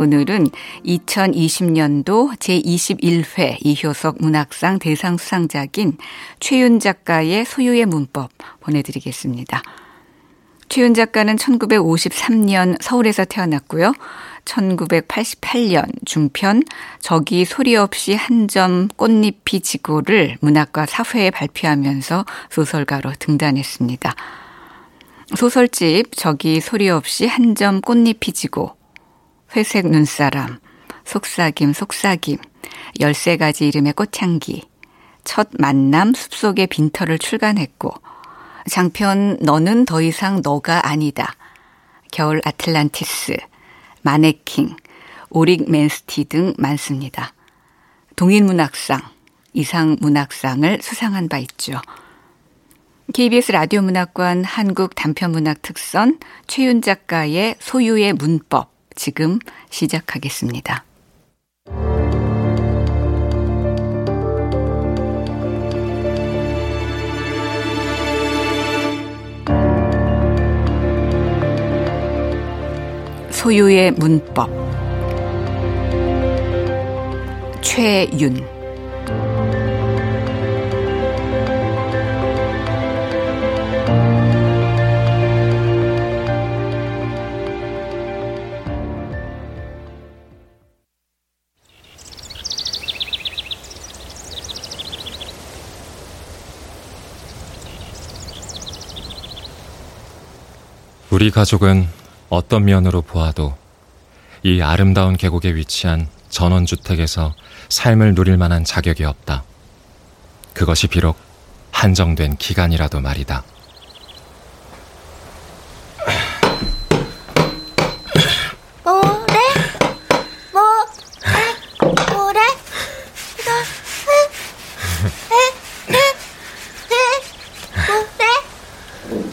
오늘은 2020년도 제21회 이효석 문학상 대상 수상작인 최윤 작가의 소유의 문법 보내드리겠습니다. 최윤 작가는 1953년 서울에서 태어났고요. 1988년 중편 저기 소리 없이 한 점 꽃잎이 지고를 문학과 사회에 발표하면서 소설가로 등단했습니다. 소설집 저기 소리 없이 한 점 꽃잎이 지고 회색 눈사람, 속삭임, 속삭임, 13가지 이름의 꽃향기, 첫 만남 숲속의 빈터를 출간했고, 장편 너는 더 이상 너가 아니다, 겨울 아틀란티스, 마네킹, 오릭 맨스티 등 많습니다. 동인문학상, 이상문학상을 수상한 바 있죠. KBS 라디오 문학관 한국 단편문학 특선 최윤 작가의 소유의 문법 지금 시작하겠습니다. 소유의 문법 최윤 우리 가족은 어떤 면으로 보아도 이 아름다운 계곡에 위치한 전원주택에서 삶을 누릴 만한 자격이 없다. 그것이 비록 한정된 기간이라도 말이다. 뭐래? 뭐래? 뭐래? 뭐래?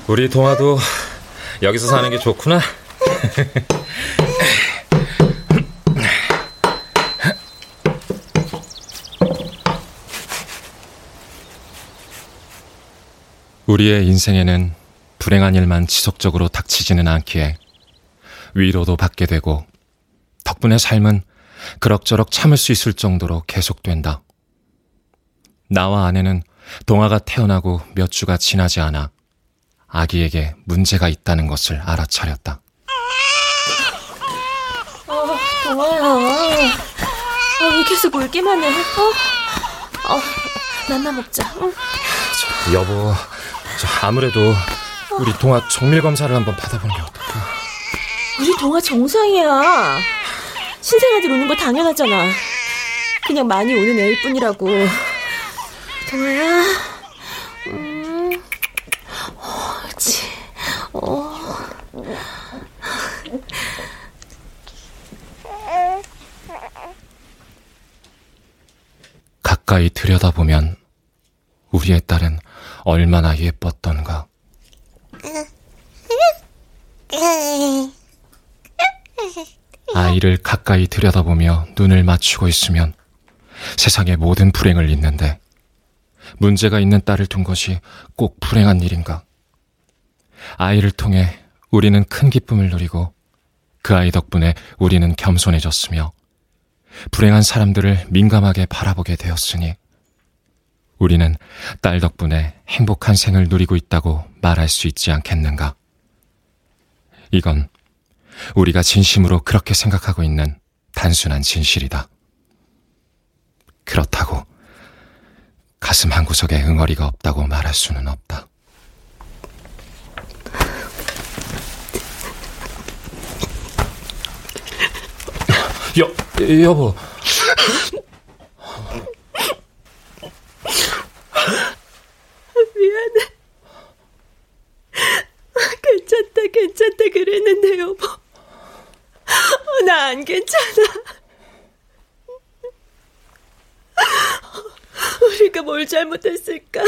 우리 동아도 여기서 사는 게 좋구나. 우리의 인생에는 불행한 일만 지속적으로 닥치지는 않기에 위로도 받게 되고 덕분에 삶은 그럭저럭 참을 수 있을 정도로 계속된다. 나와 아내는 동아가 태어나고 몇 주가 지나지 않아 아기에게 문제가 있다는 것을 알아차렸다. 어, 동아야. 어, 왜 계속 울기만 해? 어? 어, 맘마 먹자. 응? 저, 여보, 저 아무래도 우리 동아 정밀 검사를 한번 받아보는 게 어떨까? 우리 동아 정상이야. 신생아들 우는 거 당연하잖아. 그냥 많이 우는 애일 뿐이라고. 동아야. 음. 옳지. 어. 가까이 들여다보면 우리의 딸은 얼마나 예뻤던가. 아이를 가까이 들여다보며 눈을 맞추고 있으면 세상의 모든 불행을 잊는데 문제가 있는 딸을 둔 것이 꼭 불행한 일인가? 아이를 통해 우리는 큰 기쁨을 누리고 그 아이 덕분에 우리는 겸손해졌으며 불행한 사람들을 민감하게 바라보게 되었으니 우리는 딸 덕분에 행복한 생을 누리고 있다고 말할 수 있지 않겠는가? 이건 우리가 진심으로 그렇게 생각하고 있는 단순한 진실이다. 그렇다고 가슴 한구석에 응어리가 없다고 말할 수는 없다. 여, 여보. 미안해. 괜찮다, 괜찮다 그랬는데, 여보. 어, 나 안 괜찮아. 우리가 뭘 잘못했을까?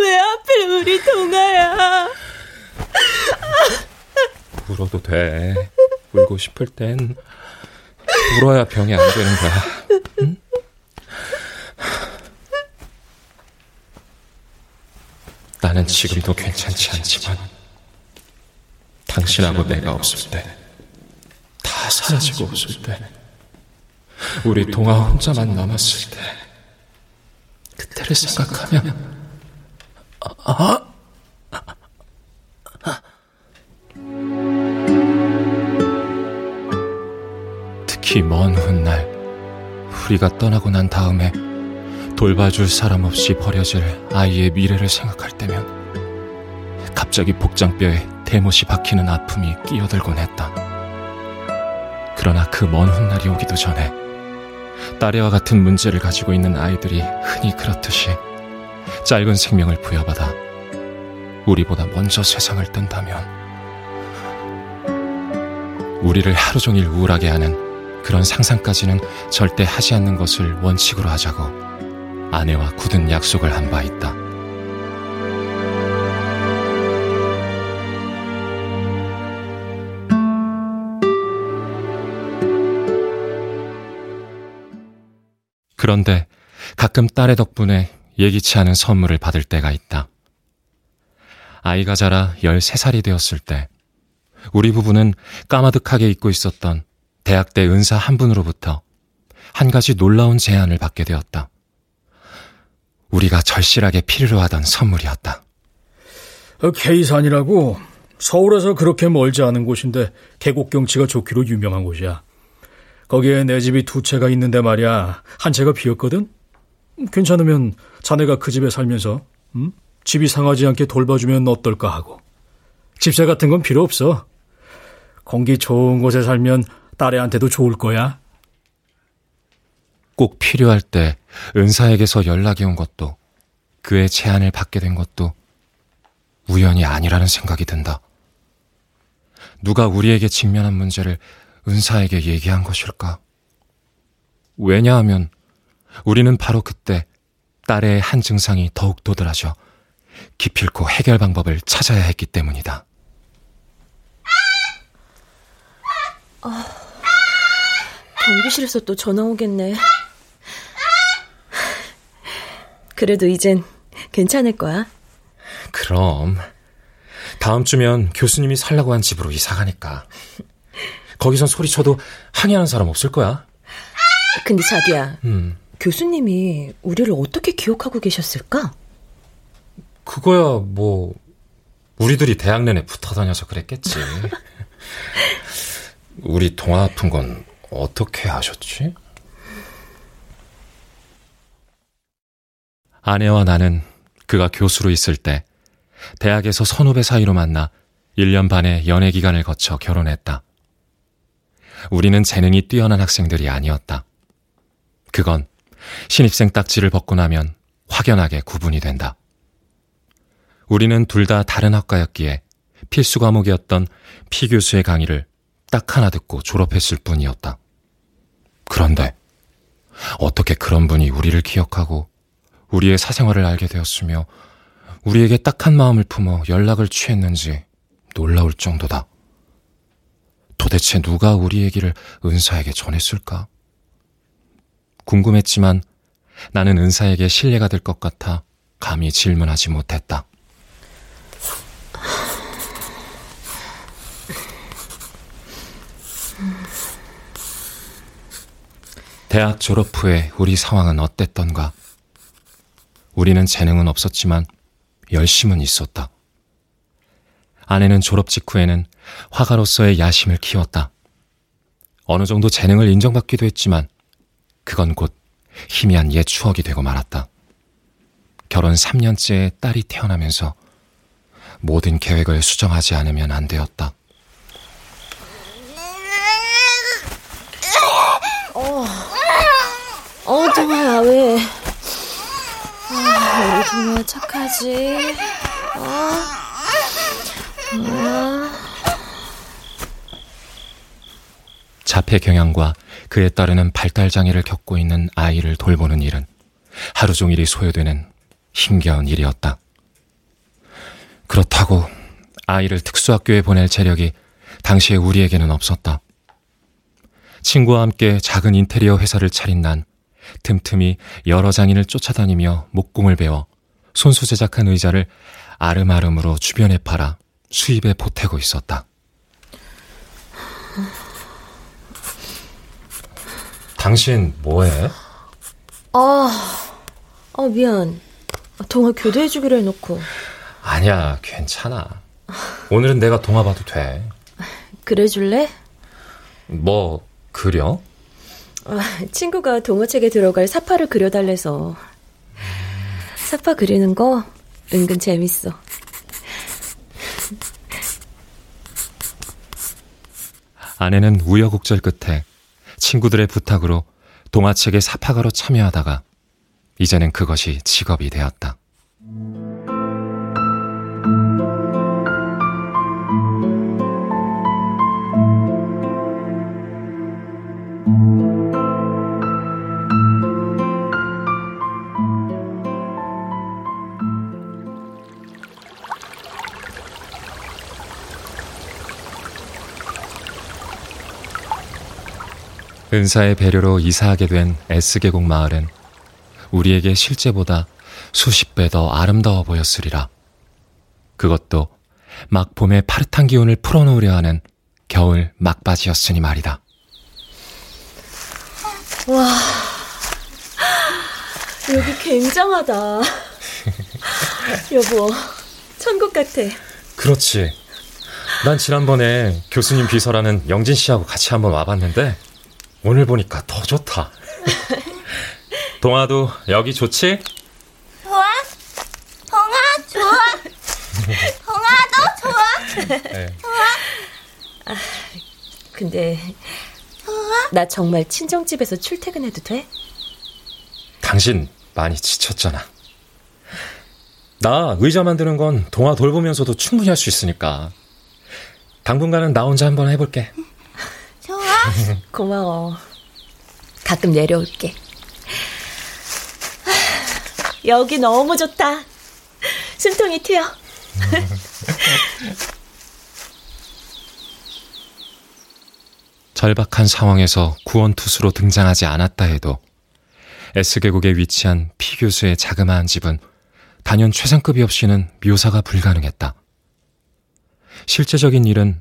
왜 하필 우리 동아야? 울어도 돼. 울고 싶을 땐 울어야 병이 안 되는 거야. 응? 나는 지금도 괜찮지 않지만 당신하고 내가 없을 때 다 사라지고 없을 때 우리 동아 혼자만 남았을 때 그때를 생각하면 특히 먼 훗날 우리가 떠나고 난 다음에 돌봐줄 사람 없이 버려질 아이의 미래를 생각할 때면 갑자기 복장뼈에 대못이 박히는 아픔이 끼어들곤 했다. 그러나 그 먼 훗날이 오기도 전에 딸애와 같은 문제를 가지고 있는 아이들이 흔히 그렇듯이 짧은 생명을 부여받아 우리보다 먼저 세상을 뜬다면 우리를 하루 종일 우울하게 하는 그런 상상까지는 절대 하지 않는 것을 원칙으로 하자고 아내와 굳은 약속을 한 바 있다. 그런데 가끔 딸의 덕분에 예기치 않은 선물을 받을 때가 있다. 아이가 자라 13살이 되었을 때, 우리 부부는 까마득하게 잊고 있었던 대학 때 은사 한 분으로부터 한 가지 놀라운 제안을 받게 되었다. 우리가 절실하게 필요로 하던 선물이었다. K산이라고 어, 서울에서 그렇게 멀지 않은 곳인데 계곡 경치가 좋기로 유명한 곳이야. 거기에 내 집이 두 채가 있는데 말이야. 한 채가 비었거든? 괜찮으면 자네가 그 집에 살면서 음? 집이 상하지 않게 돌봐주면 어떨까 하고. 집세 같은 건 필요 없어. 공기 좋은 곳에 살면 딸애한테도 좋을 거야. 꼭 필요할 때 은사에게서 연락이 온 것도 그의 제안을 받게 된 것도 우연이 아니라는 생각이 든다. 누가 우리에게 직면한 문제를 은사에게 얘기한 것일까? 왜냐하면 우리는 바로 그때 딸의 한 증상이 더욱 도드라져 기필코 해결 방법을 찾아야 했기 때문이다. 아, 경비실에서 또 전화 오겠네. 그래도 이젠 괜찮을 거야. 그럼 다음 주면 교수님이 살라고 한 집으로 이사 가니까 거기선 소리쳐도 항의하는 사람 없을 거야. 근데 자기야, 음. 교수님이 우리를 어떻게 기억하고 계셨을까? 그거야 뭐 우리들이 대학 내내 붙어 다녀서 그랬겠지. 우리 동화 아픈 건 어떻게 아셨지? 아내와 나는 그가 교수로 있을 때 대학에서 선후배 사이로 만나 1년 반의 연애 기간을 거쳐 결혼했다. 우리는 재능이 뛰어난 학생들이 아니었다. 그건 신입생 딱지를 벗고 나면 확연하게 구분이 된다. 우리는 둘 다 다른 학과였기에 필수 과목이었던 피 교수의 강의를 딱 하나 듣고 졸업했을 뿐이었다. 그런데 어떻게 그런 분이 우리를 기억하고 우리의 사생활을 알게 되었으며 우리에게 딱한 마음을 품어 연락을 취했는지 놀라울 정도다. 도대체 누가 우리 얘기를 은사에게 전했을까? 궁금했지만 나는 은사에게 신뢰가 될 것 같아 감히 질문하지 못했다. 대학 졸업 후에 우리 상황은 어땠던가? 우리는 재능은 없었지만 열심은 있었다. 아내는 졸업 직후에는 화가로서의 야심을 키웠다. 어느 정도 재능을 인정받기도 했지만 그건 곧 희미한 옛 추억이 되고 말았다. 결혼 3년째에 딸이 태어나면서 모든 계획을 수정하지 않으면 안 되었다. 어, 동아야, 왜? 아, 우리 동아 착하지? 아, 아. 자폐 경향과 그에 따르는 발달 장애를 겪고 있는 아이를 돌보는 일은 하루 종일이 소요되는 힘겨운 일이었다. 그렇다고 아이를 특수학교에 보낼 재력이 당시에 우리에게는 없었다. 친구와 함께 작은 인테리어 회사를 차린 난 틈틈이 여러 장인을 쫓아다니며 목공을 배워 손수 제작한 의자를 아름아름으로 주변에 팔아 수입에 보태고 있었다. 당신 뭐해? 아, 아 미안. 동화 교대해주기로 해놓고. 아니야, 괜찮아. 오늘은 내가 동화 봐도 돼. 그래줄래? 뭐 그려? 아, 친구가 동화책에 들어갈 사파를 그려달래서. 사파 그리는 거 은근 재밌어. 아내는 우여곡절 끝에 친구들의 부탁으로 동화책의 사파가로 참여하다가 이제는 그것이 직업이 되었다. 은사의 배려로 이사하게 된 S계곡 마을은 우리에게 실제보다 수십 배 더 아름다워 보였으리라. 그것도 막 봄의 파릇한 기운을 풀어놓으려 하는 겨울 막바지였으니 말이다. 와, 여기 굉장하다. 여보, 천국 같아. 그렇지. 난 지난번에 교수님 비서라는 영진 씨하고 같이 한번 와봤는데 오늘 보니까 더 좋다. 동아도 여기 좋지? 좋아? 동아 좋아. 동아도 좋아. 네. 근데 나 정말 친정집에서 출퇴근해도 돼? 당신 많이 지쳤잖아. 나 의자 만드는 건 동아 돌보면서도 충분히 할 수 있으니까. 당분간은 나 혼자 한번 해볼게. 좋아. 고마워. 가끔 내려올게. 여기 너무 좋다. 숨통이 튀어. 절박한 상황에서 구원투수로 등장하지 않았다 해도 S계곡에 위치한 피 교수의 자그마한 집은 단연 최상급이 없이는 묘사가 불가능했다. 실제적인 일은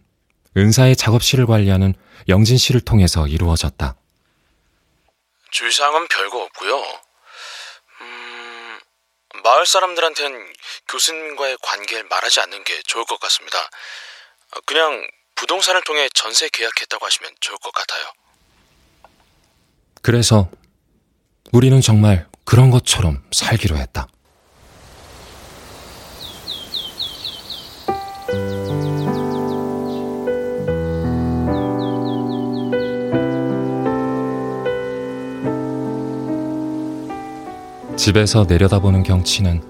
은사의 작업실을 관리하는 영진 씨를 통해서 이루어졌다. 주의사항은 별거 없고요. 음, 마을 사람들한텐 교수님과의 관계를 말하지 않는 게 좋을 것 같습니다. 그냥 부동산을 통해 전세 계약했다고 하시면 좋을 것 같아요. 그래서 우리는 정말 그런 것처럼 살기로 했다. 집에서 내려다보는 경치는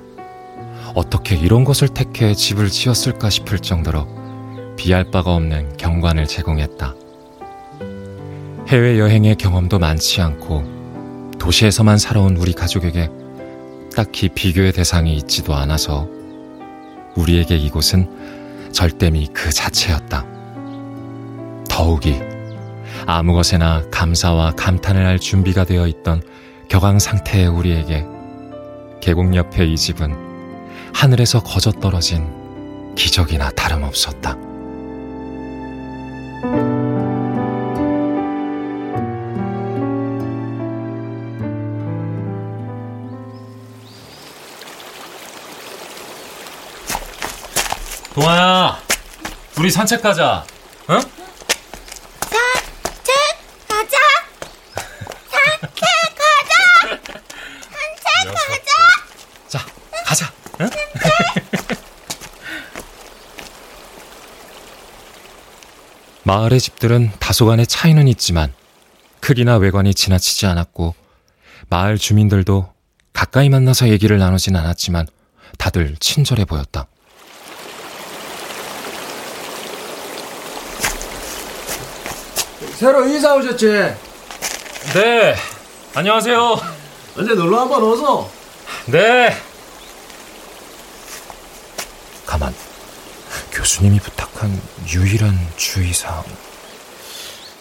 어떻게 이런 곳을 택해 집을 지었을까 싶을 정도로 비할 바가 없는 경관을 제공했다. 해외여행의 경험도 많지 않고 도시에서만 살아온 우리 가족에게 딱히 비교의 대상이 있지도 않아서 우리에게 이곳은 절대미 그 자체였다. 더욱이 아무 것에나 감사와 감탄을 할 준비가 되어 있던 격앙 상태의 우리에게 계곡 옆에 이 집은 하늘에서 거저 떨어진 기적이나 다름없었다. 동아야, 우리 산책 가자. 응? 산책 가자. 산책 가자. 산책 가자. 자, 가자. 응? 마을의 집들은 다소간의 차이는 있지만 크기나 외관이 지나치지 않았고 마을 주민들도 가까이 만나서 얘기를 나누진 않았지만 다들 친절해 보였다. 새로 이사 오셨지? 네, 안녕하세요. 언제 놀러 한번 오소? 네. 가만. 교수님이 부탁한 유일한 주의사항.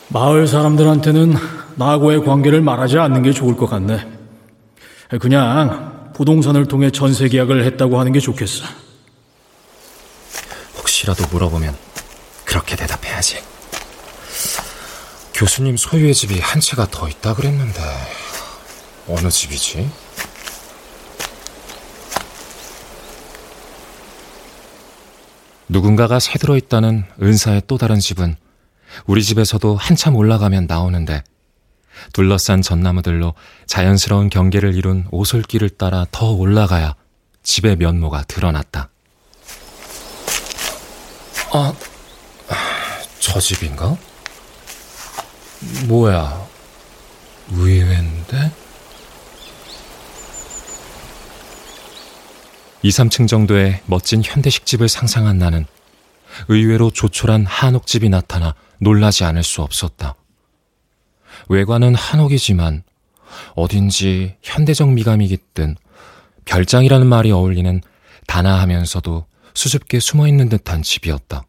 마을 사람들한테는 나하고의 관계를 말하지 않는 게 좋을 것 같네. 그냥 부동산을 통해 전세 계약을 했다고 하는 게 좋겠어. 혹시라도 물어보면 그렇게 대답해야지. 교수님 소유의 집이 한 채가 더 있다 그랬는데 어느 집이지? 누군가가 새들어 있다는 은사의 또 다른 집은 우리 집에서도 한참 올라가면 나오는데 둘러싼 전나무들로 자연스러운 경계를 이룬 오솔길을 따라 더 올라가야 집의 면모가 드러났다. 아, 저 집인가? 뭐야, 의외인데? 2, 3층 정도의 멋진 현대식 집을 상상한 나는 의외로 조촐한 한옥집이 나타나 놀라지 않을 수 없었다. 외관은 한옥이지만 어딘지 현대적 미감이 깃든 별장이라는 말이 어울리는 단아하면서도 수줍게 숨어 있는 듯한 집이었다.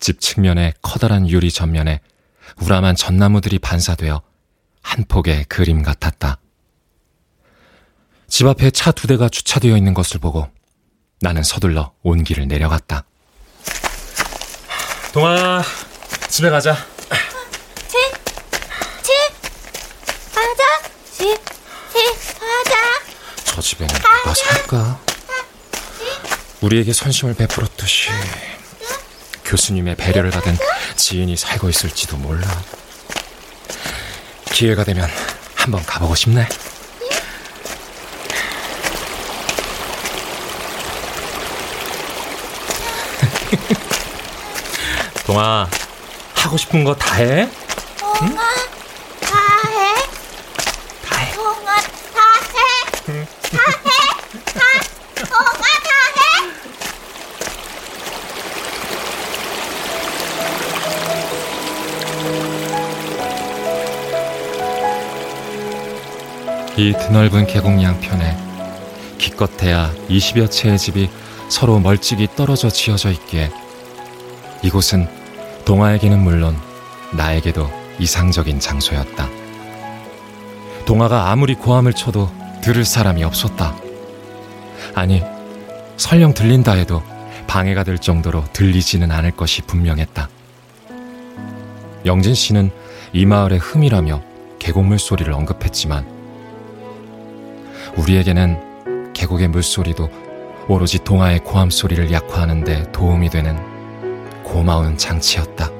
집 측면의 커다란 유리 전면에 우람한 전나무들이 반사되어 한 폭의 그림 같았다. 집 앞에 차 두 대가 주차되어 있는 것을 보고 나는 서둘러 온길을 내려갔다. 동아, 집에 가자. 집, 집, 가자. 집, 집, 가자. 저 집에는 누가 살까? 우리에게 선심을 베풀었듯이 교수님의 배려를 받은 지인이 살고 있을지도 몰라. 기회가 되면 한번 가보고 싶네. 동아, 하고 싶은 거 다 해? 동아, 다 해. 다 해. 동아, 다 해. 다 해. 다, 동아, 다 해. 이 드넓은 계곡 양편에 기껏해야 20여 채의 집이 서로 멀찍이 떨어져 지어져 있기에 이곳은 동화에게는 물론 나에게도 이상적인 장소였다. 동화가 아무리 고함을 쳐도 들을 사람이 없었다. 아니, 설령 들린다 해도 방해가 될 정도로 들리지는 않을 것이 분명했다. 영진 씨는 이 마을의 흠이라며 계곡물 소리를 언급했지만 우리에게는 계곡의 물소리도 오로지 동화의 고함 소리를 약화하는 데 도움이 되는 고마운 장치였다.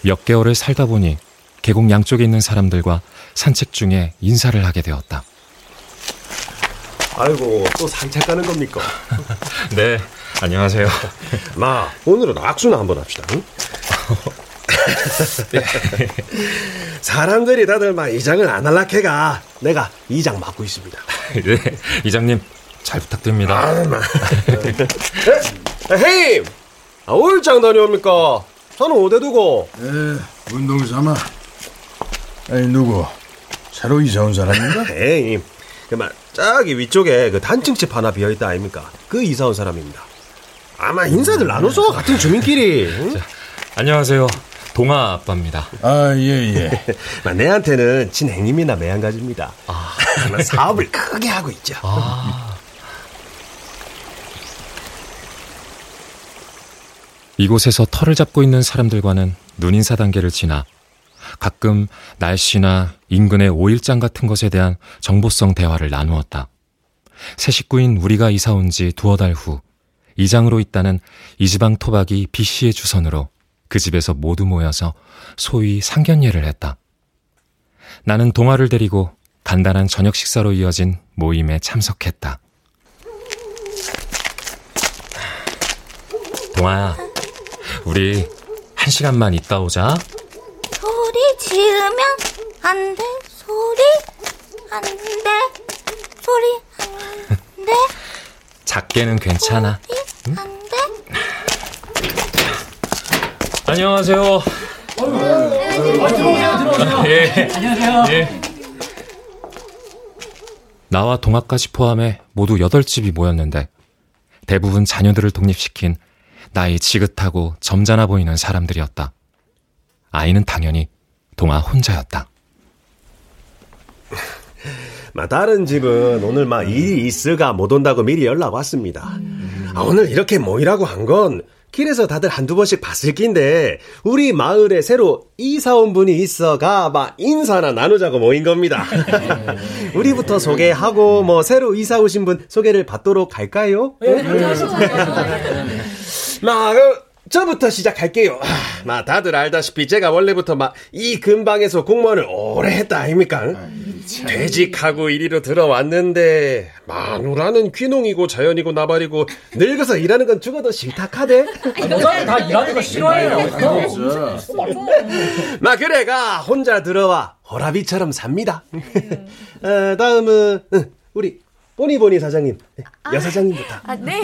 몇 개월을 살다 보니 계곡 양쪽에 있는 사람들과 산책 중에 인사를 하게 되었다. 아이고 또 산책 가는 겁니까? 네, 안녕하세요. 마 오늘은 악수나 한번 합시다. 응? 사람들이 다들 막 이장을 안 할락해가 내가 이장 맡고 있습니다. 네, 이장님 잘 부탁드립니다. 헤임, 아, 어일장 다녀옵니까? 저는 어디 두고? 에, 운동 삼아. 아니 누구? 새로 이사 온 사람인가? 헤임, 그만 저기 위쪽에 그 단층집 하나 비어 있다 아닙니까? 그 이사 온 사람입니다. 아마 인사들 나눠서 같은 주민끼리. 응? 안녕하세요. 동아 아빠입니다. 아, 예, 예. 막 내한테는 친행님이나 매한가지입니다. 아. 사업을 크게 하고 있죠. 이곳에서 털을 잡고 있는 사람들과는 눈인사 단계를 지나 가끔 날씨나 인근의 오일장 같은 것에 대한 정보성 대화를 나누었다. 새 식구인 우리가 이사 온 지 두어 달 후 이장으로 있다는 이 지방 토박이 B 씨의 주선으로 그 집에서 모두 모여서 소위 상견례를 했다. 나는 동아를 데리고 간단한 저녁 식사로 이어진 모임에 참석했다. 동아야, 우리 한 시간만 있다 오자. 소리 지으면 안 돼. 소리 안 돼. 소리 안 돼. 작게는 괜찮아. 소리 안 돼. 안녕하세요. 예. 안녕하세요. 예. 나와 동아까지 포함해 모두 8집이 모였는데 대부분 자녀들을 독립시킨 나이 지긋하고 점잖아 보이는 사람들이었다. 아이는 당연히 동아 혼자였다. 마 다른 집은 오늘 막 일이 있으가 못 온다고 미리 연락 왔습니다. 아, 오늘 이렇게 모이라고 한 건 길에서 다들 한두 번씩 봤을 낀데 우리 마을에 새로 이사 온 분이 있어가 막 인사나 나누자고 모인 겁니다. 우리부터 소개하고 뭐 새로 이사 오신 분 소개를 받도록 할까요? 네. 막 그, 저부터 시작할게요. 아, 막 다들 알다시피 제가 원래부터 막 이 근방에서 공무원을 오래 했다 아닙니까? 퇴직하고 이리로 들어왔는데 마누라는 귀농이고 자연이고 나발이고 늙어서 일하는 건 죽어도 싫다 카대. 여자는 다 일하는 거 싫어해요. 막 그래가 혼자 들어와 호라비처럼 삽니다. 어, 다음은 응, 우리 보니보니 사장님, 여 사장님부터. 아, 네.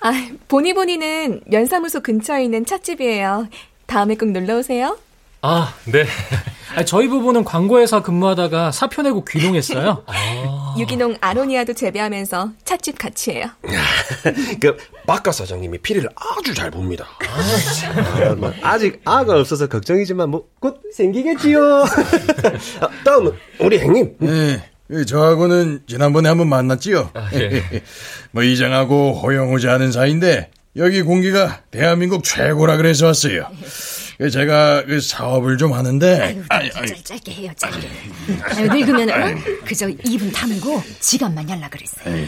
아, 보니보니는 면사무소 근처에 있는 찻집이에요. 다음에 꼭 놀러 오세요. 아, 네. 저희 부부는 광고회사 근무하다가 사표 내고 귀농했어요. 유기농 아로니아도 재배하면서 찻집 같이 해요. 그 박가 사장님이 피리를 아주 잘 봅니다. 아, 뭐, 아직 아가 없어서 걱정이지만 뭐 곧 생기겠지요. 아, 다음은 우리 형님. 네. 예, 저하고는 지난번에 한번 만났지요. 예. 뭐 이장하고 호영호지 하는 사이인데 여기 공기가 대한민국 최고라 그래서 왔어요. 그 제가 그 사업을 좀 하는데 아유, 짧, 짧게 해요, 짧게. 아유, 늙으면 어? 그저 입은 다물고 지갑만 열라 그랬어요.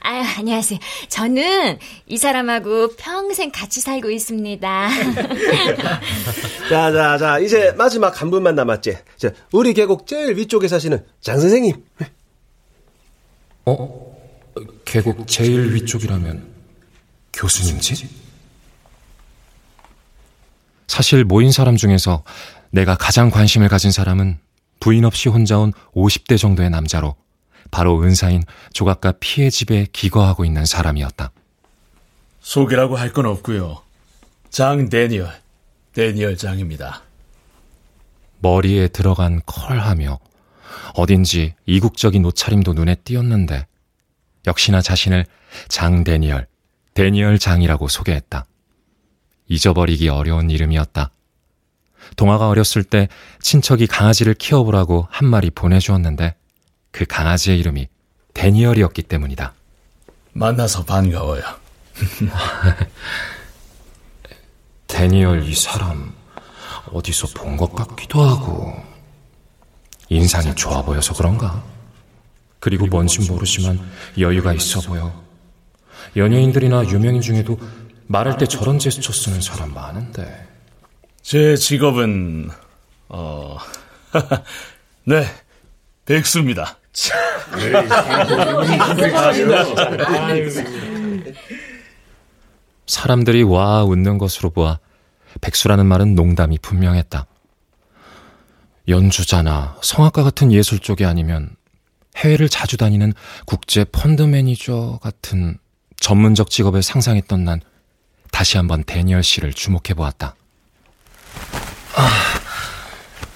아유, 안녕하세요. 저는 이 사람하고 평생 같이 살고 있습니다. 자, 자, 자, 이제 마지막 한 분만 남았지. 자, 우리 계곡 제일 위쪽에 사시는 장 선생님. 어? 계곡 제일 위쪽이라면 교수님지? 사실 모인 사람 중에서 내가 가장 관심을 가진 사람은 부인 없이 혼자 온 50대 정도의 남자로 바로 은사인 조각가 피해 집에 기거하고 있는 사람이었다. 소개라고 할 건 없고요. 장 데니얼, 데니얼 장입니다. 머리에 들어간 컬하며 어딘지 이국적인 옷차림도 눈에 띄었는데 역시나 자신을 장 데니얼, 데니얼 장이라고 소개했다. 잊어버리기 어려운 이름이었다. 동아가 어렸을 때 친척이 강아지를 키워보라고 한 마리 보내주었는데 그 강아지의 이름이 데니얼이었기 때문이다. 만나서 반가워요. 데니얼 이 사람 어디서 본 것 같기도 하고 인상이 좋아 보여서 그런가? 그리고 뭔진 모르지만 여유가 있어 보여. 연예인들이나 유명인 중에도 말할 때 저런 제스처 쓰는 사람 많은데. 제 직업은 어, 네, 백수입니다. 사람들이 와 웃는 것으로 보아 백수라는 말은 농담이 분명했다. 연주자나 성악가 같은 예술 쪽이 아니면 해외를 자주 다니는 국제 펀드 매니저 같은 전문적 직업을 상상했던 난 다시 한번 데니얼 씨를 주목해 보았다. 아,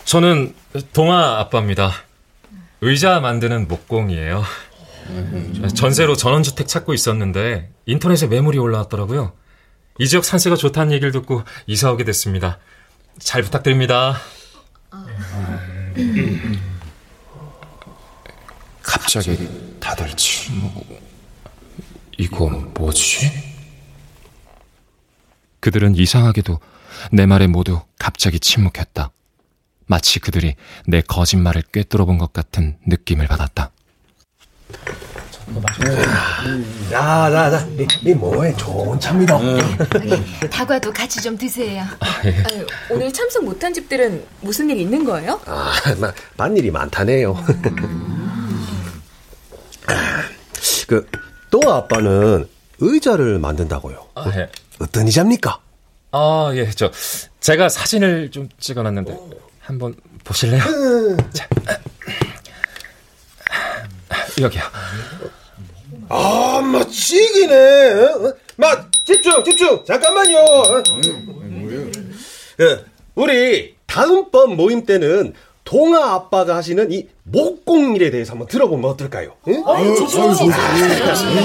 저는 동아 아빠입니다. 의자 만드는 목공이에요. 전세로 전원주택 찾고 있었는데 인터넷에 매물이 올라왔더라고요. 이 지역 산세가 좋다는 얘기를 듣고 이사 오게 됐습니다. 잘 부탁드립니다. 갑자기 다들 침묵. 이건 뭐지? 그들은 이상하게도 내 말에 모두 갑자기 침묵했다. 마치 그들이 내 거짓말을 꿰뚫어 본 것 같은 느낌을 받았다. 자, 자, 자, 이, 이 뭐에 좋은 차입니다. 다과도 같이 좀 드세요. 아유, 오늘 참석 못한 집들은 무슨 일 있는 거예요? 아, 막 반일이 많다네요. 그, 또 아빠는 의자를 만든다고요. 아, 예. 어떤 의자입니까? 아, 예, 저, 제가 사진을 좀 찍어놨는데, 한번 보실래요? 자, 여기요. 아, 마, 찍이네. 어? 마, 집중, 집중. 잠깐만요. 어? 그, 우리 다음번 모임 때는 동아 아빠가 하시는 이 목공일에 대해서 한번 들어보면 어떨까요? 응? 아유, 좋죠.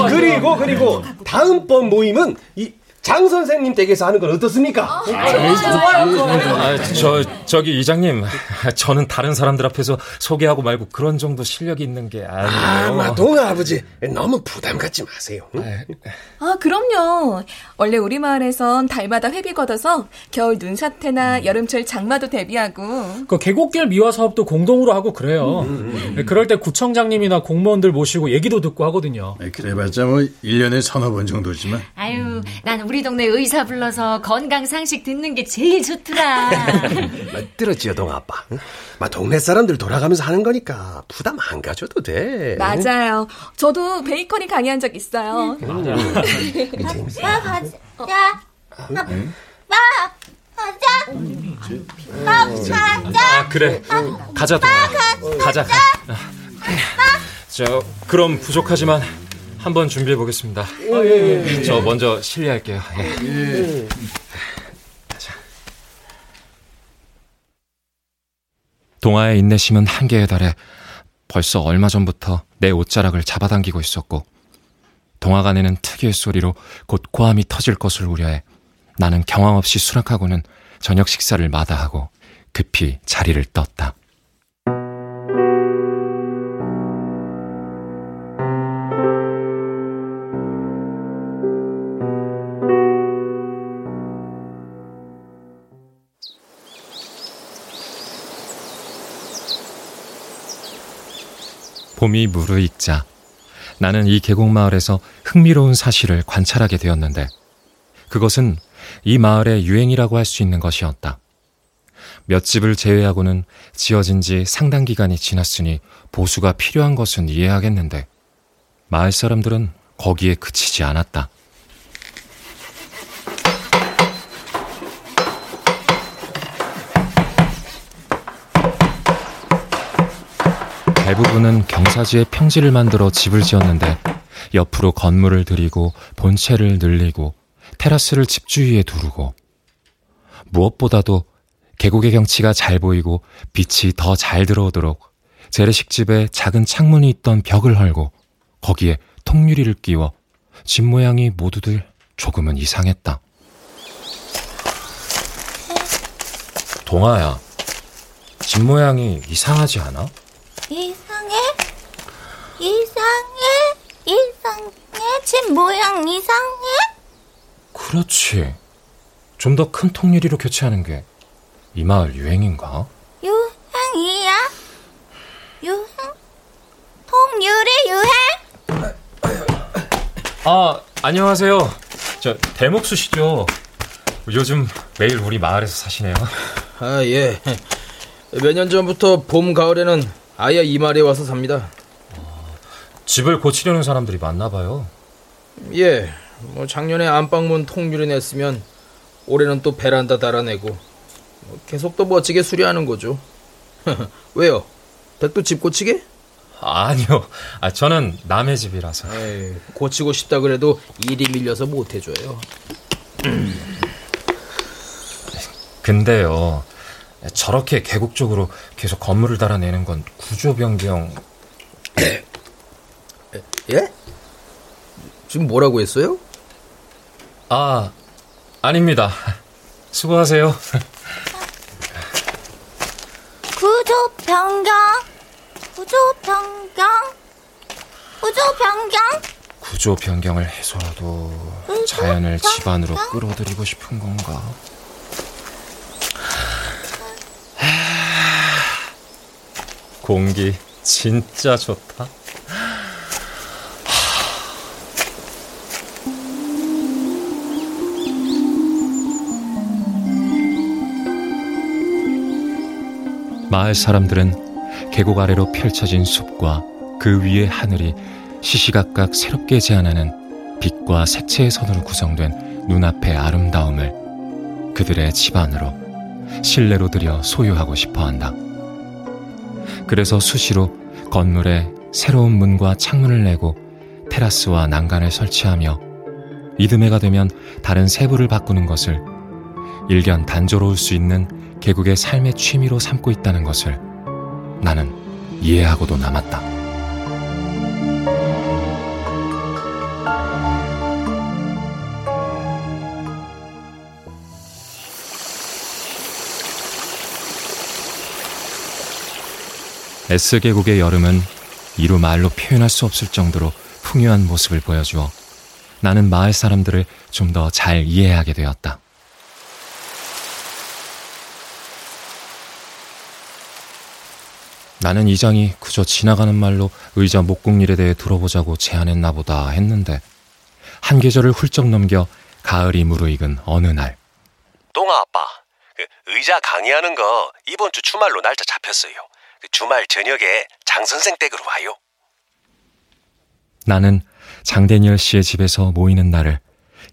그리고 그리고 다음번 모임은 이 장 선생님 댁에서 하는 건 어떻습니까? 아, 저 저기 이장님, 저는 다른 사람들 앞에서 소개하고 말고 그런 정도 실력이 있는 게 아, 아니에요. 마 동아 아버지 너무 부담 갖지 마세요. 응? 아, 그럼요. 원래 우리 마을에선 달마다 회비 걷어서 겨울 눈사태나 여름철 장마도 대비하고. 그 계곡길 미화 사업도 공동으로 하고 그래요. 네, 그럴 때 구청장님이나 공무원들 모시고 얘기도 듣고 하거든요. 그래봤자 뭐 1년에 서너 번 정도지만. 아유, 난 우리 동네 의사 불러서 건강 상식 듣는 게 제일 좋더라. 들었지요 동아 아빠. 응? 마 동네 사람들 돌아가면서 하는 거니까 부담 안 가져도 돼. 맞아요. 저도 베이커리 강의한 적 있어요. 나 가자. 야, 나, 나 가자. 나 가자. 아 그래, 가자 동아, 가자. 가. 저 그럼 부족하지만 한번 준비해 보겠습니다. 저 먼저 실례할게요. 예. 자. 동아의 인내심은 한계에 달해 벌써 얼마 전부터 내 옷자락을 잡아당기고 있었고 동화관에는 특유의 소리로 곧 고함이 터질 것을 우려해 나는 경황 없이 수락하고는 저녁 식사를 마다하고 급히 자리를 떴다. 봄이 무르익자 나는 이 계곡 마을에서 흥미로운 사실을 관찰하게 되었는데 그것은 이 마을의 유행이라고 할 수 있는 것이었다. 몇 집을 제외하고는 지어진 지 상당 기간이 지났으니 보수가 필요한 것은 이해하겠는데 마을 사람들은 거기에 그치지 않았다. 대부분은 경사지에 평지를 만들어 집을 지었는데 옆으로 건물을 들이고 본체를 늘리고 테라스를 집 주위에 두르고 무엇보다도 계곡의 경치가 잘 보이고 빛이 더 잘 들어오도록 재래식 집에 작은 창문이 있던 벽을 헐고 거기에 통유리를 끼워 집 모양이 모두들 조금은 이상했다. 동아야, 집 모양이 이상하지 않아? 이상해? 이상해? 이상해? 집 모양 이상해? 그렇지. 좀 더 큰 통유리로 교체하는 게 이 마을 유행인가? 유행이야? 유행? 통유리 유행? 아, 안녕하세요. 저 대목수 씨죠. 요즘 매일 우리 마을에서 사시네요. 아, 예. 몇 년 전부터 봄, 가을에는 아예 이 마을에 와서 삽니다. 집을 고치려는 사람들이 많나 봐요. 예. 뭐 작년에 안방문 통유리 냈으면 올해는 또 베란다 달아내고 뭐 계속 또 멋지게 수리하는 거죠. 왜요? 댁도 집 고치게? 아니요. 아, 저는 남의 집이라서. 에이, 고치고 싶다 그래도 일이 밀려서 못 해줘요. 근데요. 저렇게 계곡 쪽으로 계속 건물을 달아내는 건 구조 변경. 예? 지금 뭐라고 했어요? 아, 아닙니다. 수고하세요. 구조 변경. 구조 변경. 구조 변경. 구조 변경을 해서라도 자연을 집 안으로 끌어들이고 싶은 건가? 공기 진짜 좋다. 마을 사람들은 계곡 아래로 펼쳐진 숲과 그 위의 하늘이 시시각각 새롭게 제안하는 빛과 색채의 선으로 구성된 눈앞의 아름다움을 그들의 집안으로 실내로 들여 소유하고 싶어 한다. 그래서 수시로 건물에 새로운 문과 창문을 내고 테라스와 난간을 설치하며 이듬해가 되면 다른 세부를 바꾸는 것을 일견 단조로울 수 있는 개국의 삶의 취미로 삼고 있다는 것을 나는 이해하고도 남았다. S계곡의 여름은 이루 말로 표현할 수 없을 정도로 풍요한 모습을 보여주어 나는 마을 사람들을 좀 더 잘 이해하게 되었다. 나는 이장이 그저 지나가는 말로 의자 목공일에 대해 들어보자고 제안했나 보다 했는데 한 계절을 훌쩍 넘겨 가을이 무르익은 어느 날 동아 아빠, 그 의자 강의하는 거 이번 주 주말로 날짜 잡혔어요. 그 주말 저녁에 장 선생 댁으로 와요. 나는 장대니얼 씨의 집에서 모이는 날을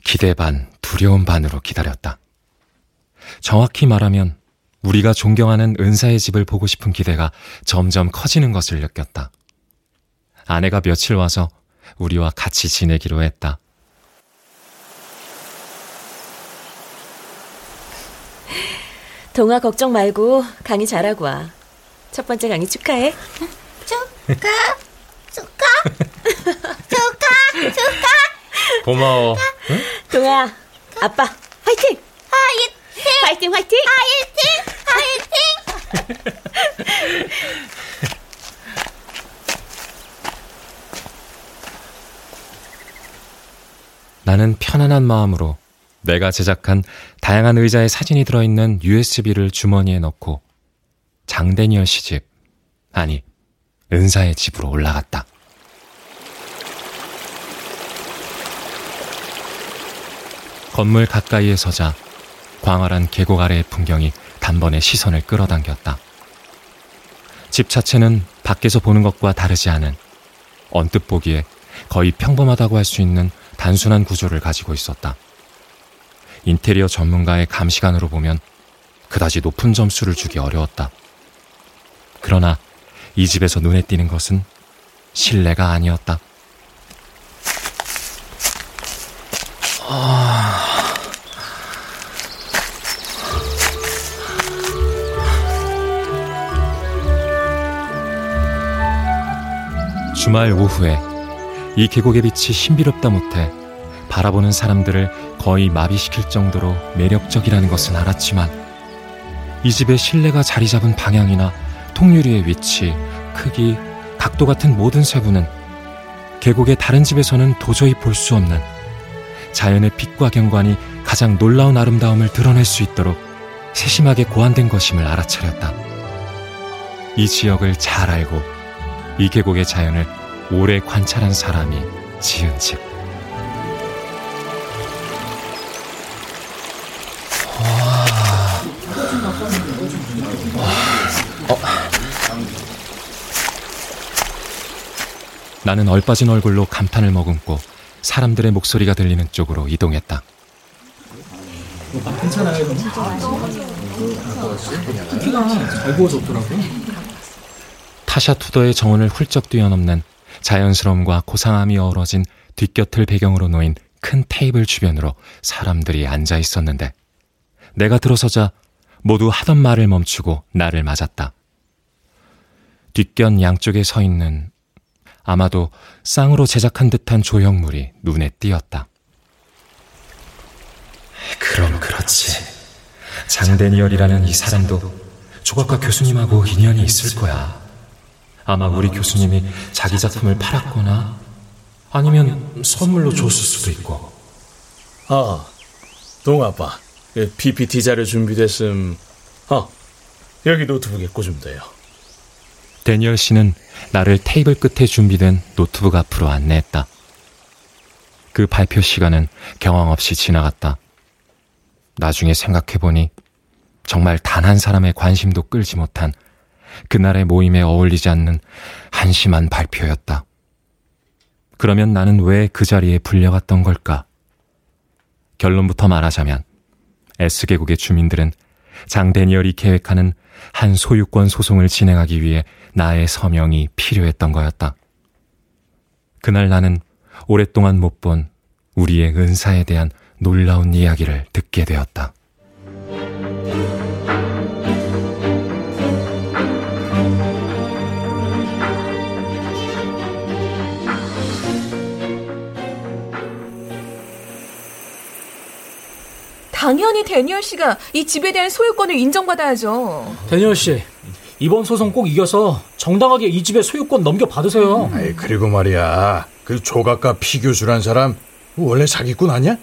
기대 반, 두려움 반으로 기다렸다. 정확히 말하면 우리가 존경하는 은사의 집을 보고 싶은 기대가 점점 커지는 것을 느꼈다. 아내가 며칠 와서 우리와 같이 지내기로 했다. 동아 걱정 말고 강의 잘하고 와. 첫 번째 강의 축하해. 축하, 축하, 축하, 축하. 고마워. 동아, 아빠 화이팅! 화이팅, 화이팅 화이팅! 화이팅, 화이팅. 나는 편안한 마음으로 내가 제작한 다양한 의자에 사진이 들어있는 USB를 주머니에 넣고 장대니얼 씨 집, 아니, 은사의 집으로 올라갔다. 건물 가까이에 서자 광활한 계곡 아래의 풍경이 단번에 시선을 끌어당겼다. 집 자체는 밖에서 보는 것과 다르지 않은 언뜻 보기에 거의 평범하다고 할 수 있는 단순한 구조를 가지고 있었다. 인테리어 전문가의 감시관으로 보면 그다지 높은 점수를 주기 어려웠다. 그러나 이 집에서 눈에 띄는 것은 실내가 아니었다. 주말 오후에 이 계곡의 빛이 신비롭다 못해 바라보는 사람들을 거의 마비시킬 정도로 매력적이라는 것은 알았지만 이 집의 실내가 자리 잡은 방향이나 통유리의 위치, 크기, 각도 같은 모든 세부는 계곡의 다른 집에서는 도저히 볼 수 없는 자연의 빛과 경관이 가장 놀라운 아름다움을 드러낼 수 있도록 세심하게 고안된 것임을 알아차렸다. 이 지역을 잘 알고 이 계곡의 자연을 오래 관찰한 사람이 지은 집. 나는 얼빠진 얼굴로 감탄을 머금고 사람들의 목소리가 들리는 쪽으로 이동했다. 타샤 투더의 정원을 훌쩍 뛰어넘는 자연스러움과 고상함이 어우러진 뒷곁을 배경으로 놓인 큰 테이블 주변으로 사람들이 앉아 있었는데 내가 들어서자 모두 하던 말을 멈추고 나를 맞았다. 뒷견 양쪽에 서 있는 아마도 쌍으로 제작한 듯한 조형물이 눈에 띄었다. 그럼 그렇지. 장데니얼이라는 이 사람도 조각가 교수님하고 인연이 있을 거야. 아마 우리 교수님이 자기 작품을 팔았거나 아니면 선물로 줬을 수도 있고. 아, 동아빠. 그 PPT 자료 준비됐음. 어, 여기 노트북에 꽂으면 돼요. 데니얼 씨는 나를 테이블 끝에 준비된 노트북 앞으로 안내했다. 그 발표 시간은 경황 없이 지나갔다. 나중에 생각해보니 정말 단 한 사람의 관심도 끌지 못한 그날의 모임에 어울리지 않는 한심한 발표였다. 그러면 나는 왜 그 자리에 불려갔던 걸까? 결론부터 말하자면 S계곡의 주민들은 장 데니얼이 계획하는 한 소유권 소송을 진행하기 위해 나의 서명이 필요했던 거였다. 그날 나는 오랫동안 못 본 우리의 은사에 대한 놀라운 이야기를 듣게 되었다. 당연히 데니얼 씨가 이 집에 대한 소유권을 인정받아야죠. 데니얼 씨, 이번 소송 꼭 이겨서 정당하게 이 집의 소유권 넘겨받으세요. 아이, 그리고 말이야. 그 조각가 피 교수란 사람 원래 사기꾼 아니야?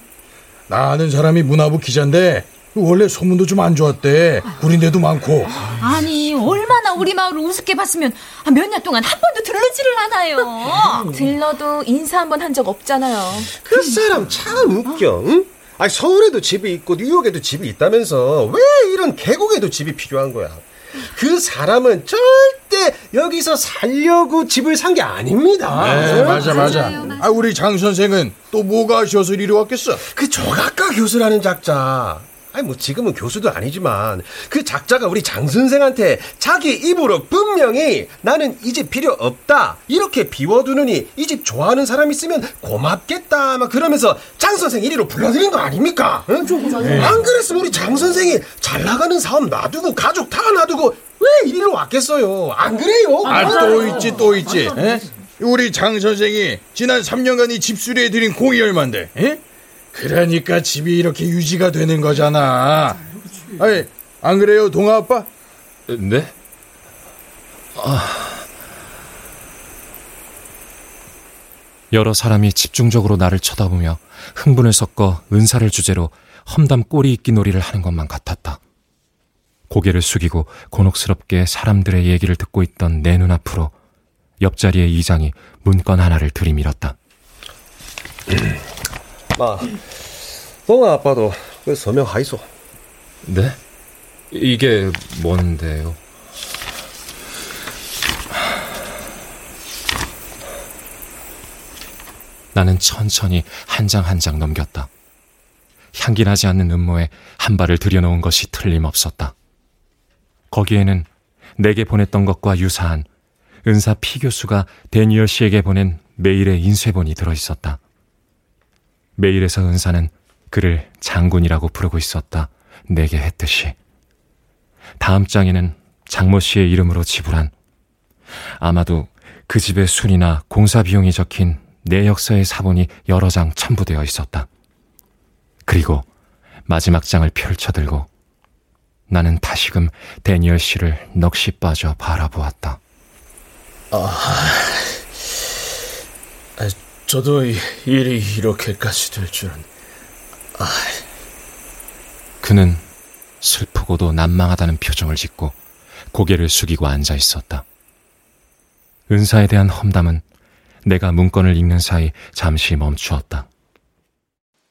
나 아는 사람이 문화부 기자인데 원래 소문도 좀 안 좋았대. 구린데도 많고. 아니 얼마나 우리 마을을 우습게 봤으면 몇 년 동안 한 번도 들르지를 않아요. 들러도 인사 한 번 한 적 없잖아요. 그 사람 참 웃겨. 응? 아니 서울에도 집이 있고 뉴욕에도 집이 있다면서 왜 이런 계곡에도 집이 필요한 거야? 그 사람은 절대 여기서 살려고 집을 산 게 아닙니다. 네, 맞아, 맞아. 아, 우리 장 선생은 또 뭐가 아쉬워서 이리 왔겠어? 그 조각가 교수라는 작자. 아니 뭐 지금은 교수도 아니지만 그 작자가 우리 장 선생한테 자기 입으로 분명히 나는 이 집 필요 없다 이렇게 비워두느니 이 집 좋아하는 사람 있으면 고맙겠다 막 그러면서 장 선생 이리로 불러들인 거 아닙니까? 응? 안 그랬으면 우리 장 선생이 잘 나가는 사업 놔두고 가족 다 놔두고 왜 이리로 왔겠어요? 안 그래요? 아, 또 있지, 또 있지. 에? 우리 장 선생이 지난 3년간 이 집 수리에 들인 공이 얼만데, 에? 그러니까 집이 이렇게 유지가 되는 거잖아. 아니, 안 그래요, 동아 아빠? 네? 여러 사람이 집중적으로 나를 쳐다보며 흥분을 섞어 은사를 주제로 험담 꼬리 있기 놀이를 하는 것만 같았다. 고개를 숙이고 곤혹스럽게 사람들의 얘기를 듣고 있던 내 눈앞으로 옆자리의 이장이 문건 하나를 들이밀었다. 마, 동아 아빠도 그 서명 하이소. 네? 이게 뭔데요? 나는 천천히 한장 한장 넘겼다. 향기 나지 않는 음모에 한 발을 들여놓은 것이 틀림없었다. 거기에는 내게 보냈던 것과 유사한 은사 피 교수가 데니얼 씨에게 보낸 메일의 인쇄본이 들어있었다. 메일에서 은사는 그를 장군이라고 부르고 있었다. 내게 했듯이. 다음 장에는 장모 씨의 이름으로 지불한 아마도 그 집의 순이나 공사 비용이 적힌 내역서의 사본이 여러 장 첨부되어 있었다. 그리고 마지막 장을 펼쳐들고 나는 다시금 데니얼 씨를 넋이 빠져 바라보았다. 아, 저도 이 일이 이렇게까지 될 줄은. 아, 그는 슬프고도 난망하다는 표정을 짓고 고개를 숙이고 앉아 있었다. 은사에 대한 험담은 내가 문건을 읽는 사이 잠시 멈추었다.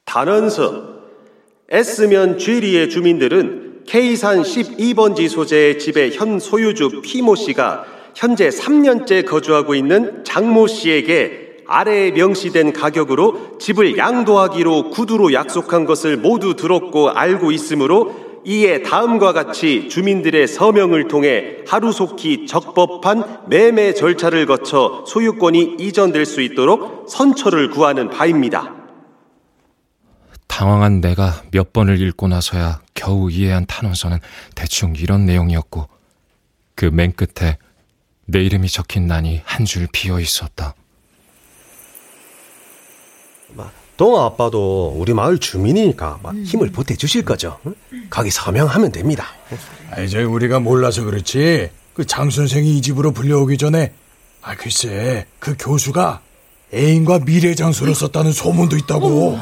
단원서 S면 G리의 주민들은 K산 12번지 소재의 집의 현 소유주 피모 씨가 현재 3년째 거주하고 있는 장모 씨에게 아래에 명시된 가격으로 집을 양도하기로 구두로 약속한 것을 모두 들었고 알고 있으므로 이에 다음과 같이 주민들의 서명을 통해 하루속히 적법한 매매 절차를 거쳐 소유권이 이전될 수 있도록 선처를 구하는 바입니다. 당황한 내가 몇 번을 읽고 나서야 겨우 이해한 탄원서는 대충 이런 내용이었고 그 맨 끝에 내 이름이 적힌 난이 한 줄 비어 있었다. 동아 아빠도 우리 마을 주민이니까 막 힘을 보태 주실 거죠. 응? 거기 서명하면 됩니다. 아이, 저 우리가 몰라서 그렇지. 그 장 선생이 이 집으로 불려오기 전에, 아, 글쎄, 그 교수가 애인과 미래 장수로 썼다는 소문도 있다고.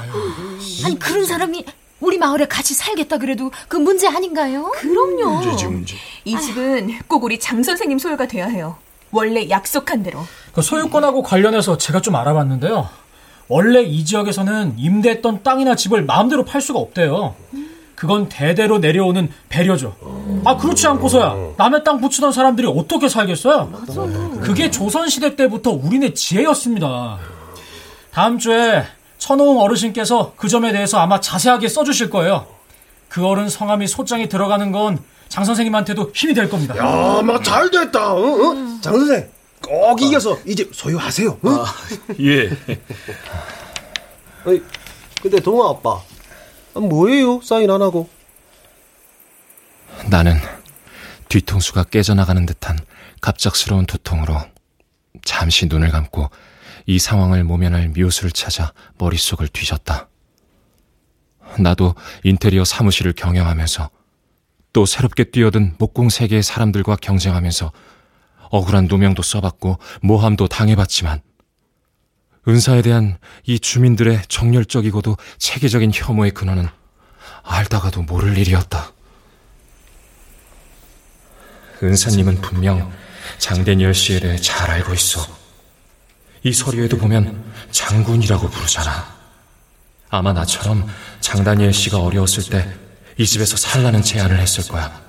아니 그런 사람이 우리 마을에 같이 살겠다 그래도 그 문제 아닌가요? 그럼요. 문제지, 문제. 이 집은 꼭 우리 장 선생님 소유가 돼야 해요. 원래 약속한 대로. 그 소유권하고 관련해서 제가 좀 알아봤는데요. 원래 이 지역에서는 임대했던 땅이나 집을 마음대로 팔 수가 없대요. 그건 대대로 내려오는 배려죠. 아 그렇지 않고서야 남의 땅 붙이던 사람들이 어떻게 살겠어요? 그게 조선 시대 때부터 우리네 지혜였습니다. 다음 주에 천호웅 어르신께서 그 점에 대해서 아마 자세하게 써주실 거예요. 그 어른 성함이 소장에 들어가는 건 장 선생님한테도 힘이 될 겁니다. 야, 막 잘 됐다. 응? 응? 장 선생, 꼭 이겨서 이집 소유하세요. 응? 아, 예. 근데 동아 아빠, 아, 뭐예요? 사인 안 하고? 나는 뒤통수가 깨져나가는 듯한 갑작스러운 두통으로 잠시 눈을 감고 이 상황을 모면할 묘수를 찾아 머릿속을 뒤졌다. 나도 인테리어 사무실을 경영하면서 또 새롭게 뛰어든 목공 세계의 사람들과 경쟁하면서 억울한 누명도 써봤고 모함도 당해봤지만 은사에 대한 이 주민들의 정열적이고도 체계적인 혐오의 근원은 알다가도 모를 일이었다. 은사님은 분명 장대니얼 씨에 대해 잘 알고 있어. 이 서류에도 보면 장군이라고 부르잖아. 아마 나처럼 장다니엘 씨가 어려웠을 때 이 집에서 살라는 제안을 했을 거야.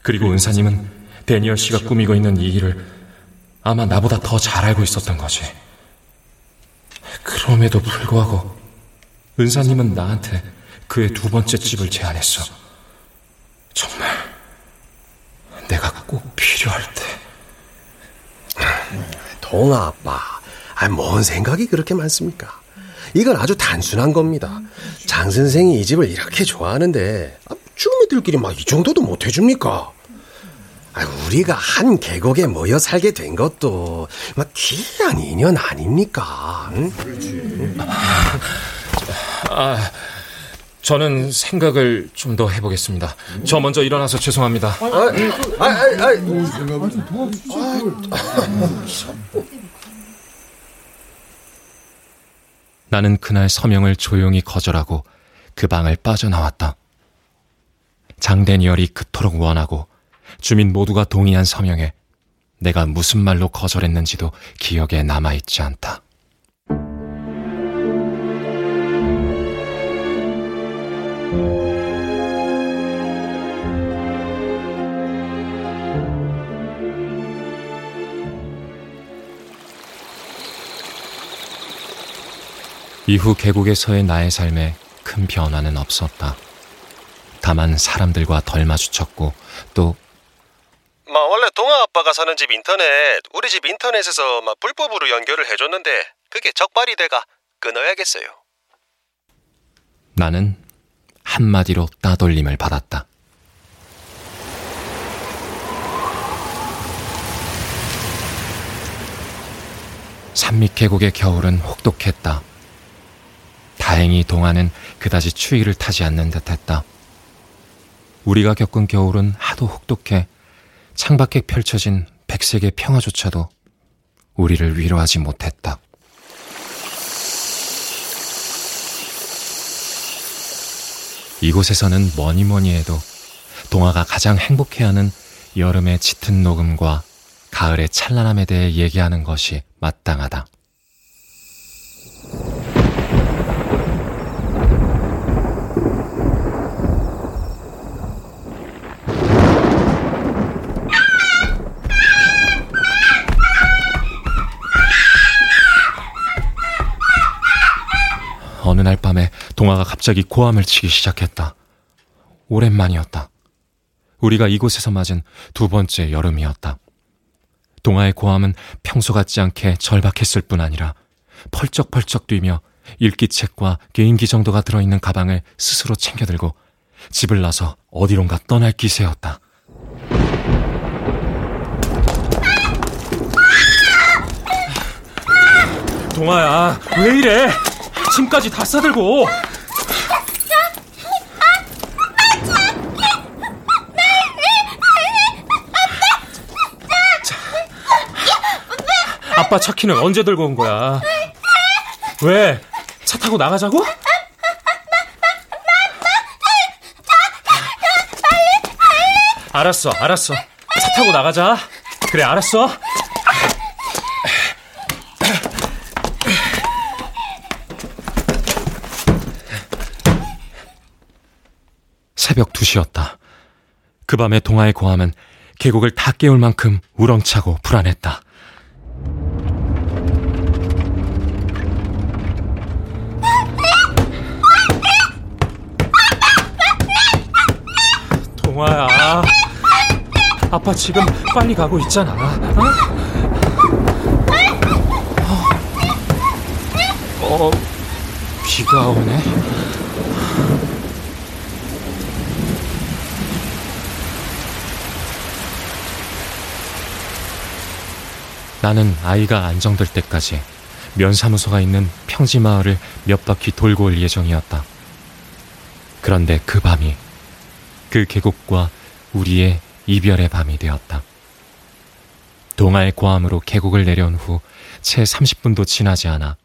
그리고 은사님은 데니얼 씨가 꾸미고 있는 이 일을 아마 나보다 더 잘 알고 있었던 거지. 그럼에도 불구하고 은사님은 나한테 그의 두 번째 집을 제안했어. 정말 내가 꼭 필요할 때. 동아 아빠, 아, 뭔 생각이 그렇게 많습니까? 이건 아주 단순한 겁니다. 장 선생이 이 집을 이렇게 좋아하는데 아, 주민들끼리 막 이 정도도 못 해줍니까? 아, 우리가 한 계곡에 모여 살게 된 것도 막 귀한 인연 아닙니까? 응? 아, 저는 생각을 좀 더 해보겠습니다. 저 먼저 일어나서 죄송합니다. 아, 아, 아, 아, 나는 그날 서명을 조용히 거절하고 그 방을 빠져나왔다. 장대니얼이 그토록 원하고 주민 모두가 동의한 서명에 내가 무슨 말로 거절했는지도 기억에 남아있지 않다. 이후 계곡에서의 나의 삶에 큰 변화는 없었다. 다만 사람들과 덜 마주쳤고 또 마 원래 동아 아빠가 사는 집 인터넷 우리 집 인터넷에서 막 불법으로 연결을 해줬는데 그게 적발이 돼가 끊어야겠어요. 나는 한마디로 따돌림을 받았다. 산밑 계곡의 겨울은 혹독했다. 다행히 동화는 그다지 추위를 타지 않는 듯했다. 우리가 겪은 겨울은 하도 혹독해 창밖에 펼쳐진 백색의 평화조차도 우리를 위로하지 못했다. 이곳에서는 뭐니 뭐니 해도 동화가 가장 행복해하는 여름의 짙은 녹음과 가을의 찬란함에 대해 얘기하는 것이 마땅하다. 동화가 갑자기 고함을 치기 시작했다. 오랜만이었다. 우리가 이곳에서 맞은 두 번째 여름이었다. 동화의 고함은 평소 같지 않게 절박했을 뿐 아니라 펄쩍펄쩍 뛰며 읽기책과 개인기 정도가 들어있는 가방을 스스로 챙겨들고 집을 나서 어디론가 떠날 기세였다. 동아야, 왜 이래? 짐까지 다 싸들고. 아빠 차 키는 언제 들고 온 거야? 왜? 차 타고 나가자고? 알았어, 알았어. 차 타고 나가자. 그래, 알았어. 새벽 2시였다. 그 밤에 동화의 고함은 계곡을 다 깨울 만큼 우렁차고 불안했다. 동화야. 아빠 지금 빨리 가고 있잖아. 어? 어, 비가 오네. 나는 아이가 안정될 때까지 면사무소가 있는 평지 마을을 몇 바퀴 돌고 올 예정이었다. 그런데 그 밤이 그 계곡과 우리의 이별의 밤이 되었다. 동아의 고함으로 계곡을 내려온 후 채 30분도 지나지 않아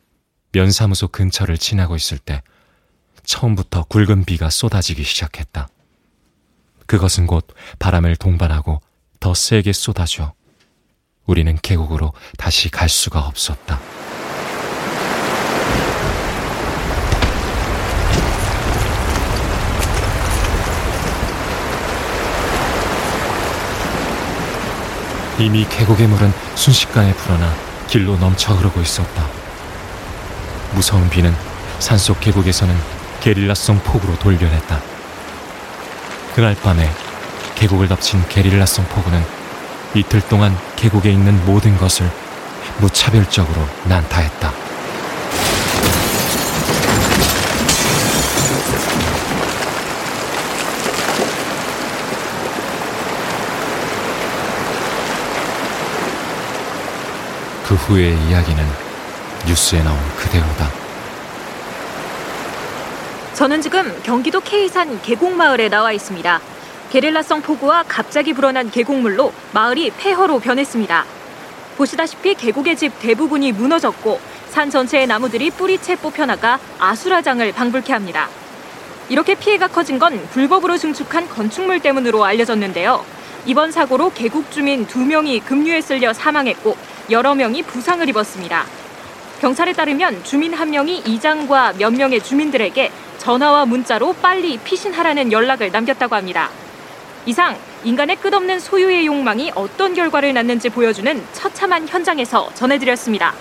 면사무소 근처를 지나고 있을 때 처음부터 굵은 비가 쏟아지기 시작했다. 그것은 곧 바람을 동반하고 더 세게 쏟아져 우리는 계곡으로 다시 갈 수가 없었다. 이미 계곡의 물은 순식간에 불어나 길로 넘쳐 흐르고 있었다. 무서운 비는 산속 계곡에서는 게릴라성 폭우로 돌려냈다. 그날 밤에 계곡을 덮친 게릴라성 폭우는 이틀 동안 계곡에 있는 모든 것을 무차별적으로 난타했다. 그 후의 이야기는 뉴스에 나온 그대로다. 저는 지금 경기도 K산 계곡마을에 나와 있습니다. 게릴라성 폭우와 갑자기 불어난 계곡물로 마을이 폐허로 변했습니다. 보시다시피 계곡의 집 대부분이 무너졌고 산 전체의 나무들이 뿌리채 뽑혀나가 아수라장을 방불케 합니다. 이렇게 피해가 커진 건 불법으로 증축한 건축물 때문으로 알려졌는데요. 이번 사고로 계곡 주민 두명이 급류에 쓸려 사망했고 여러 명이 부상을 입었습니다. 경찰에 따르면 주민 한 명이 이장과 몇 명의 주민들에게 전화와 문자로 빨리 피신하라는 연락을 남겼다고 합니다. 이상 인간의 끝없는 소유의 욕망이 어떤 결과를 낳는지 보여주는 처참한 현장에서 전해드렸습니다.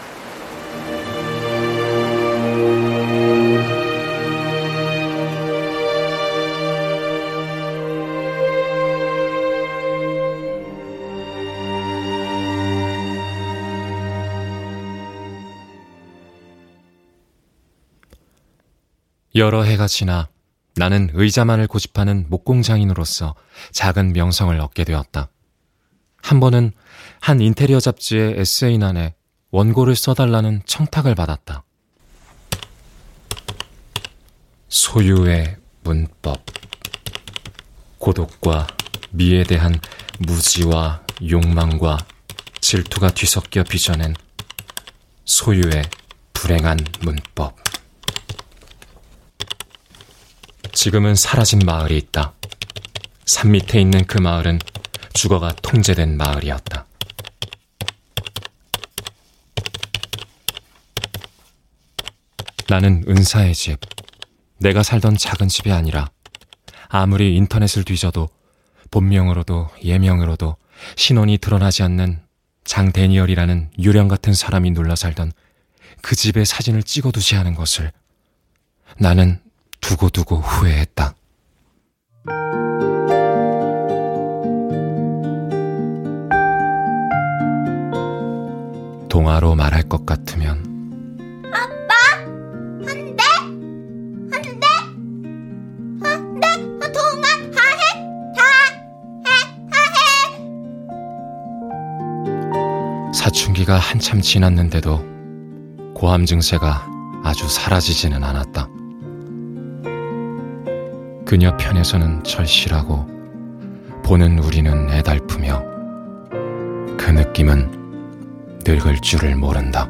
여러 해가 지나 나는 의자만을 고집하는 목공장인으로서 작은 명성을 얻게 되었다. 한 번은 한 인테리어 잡지의 에세이난에 원고를 써달라는 청탁을 받았다. 소유의 문법. 고독과 미에 대한 무지와 욕망과 질투가 뒤섞여 빚어낸 소유의 불행한 문법. 지금은 사라진 마을이 있다. 산 밑에 있는 그 마을은 주거가 통제된 마을이었다. 나는 은사의 집, 내가 살던 작은 집이 아니라 아무리 인터넷을 뒤져도 본명으로도 예명으로도 신원이 드러나지 않는 장 데니얼이라는 유령 같은 사람이 눌러 살던 그 집의 사진을 찍어두지 않은 것을 나는 두고두고 후회했다. 동화로 말할 것 같으면 아빠? 안 돼? 안 돼? 안 돼? 동아 다해? 다해? 다해? 사춘기가 한참 지났는데도 고함 증세가 아주 사라지지는 않았다. 그녀 편에서는 절실하고 보는 우리는 애달프며 그 느낌은 늙을 줄을 모른다.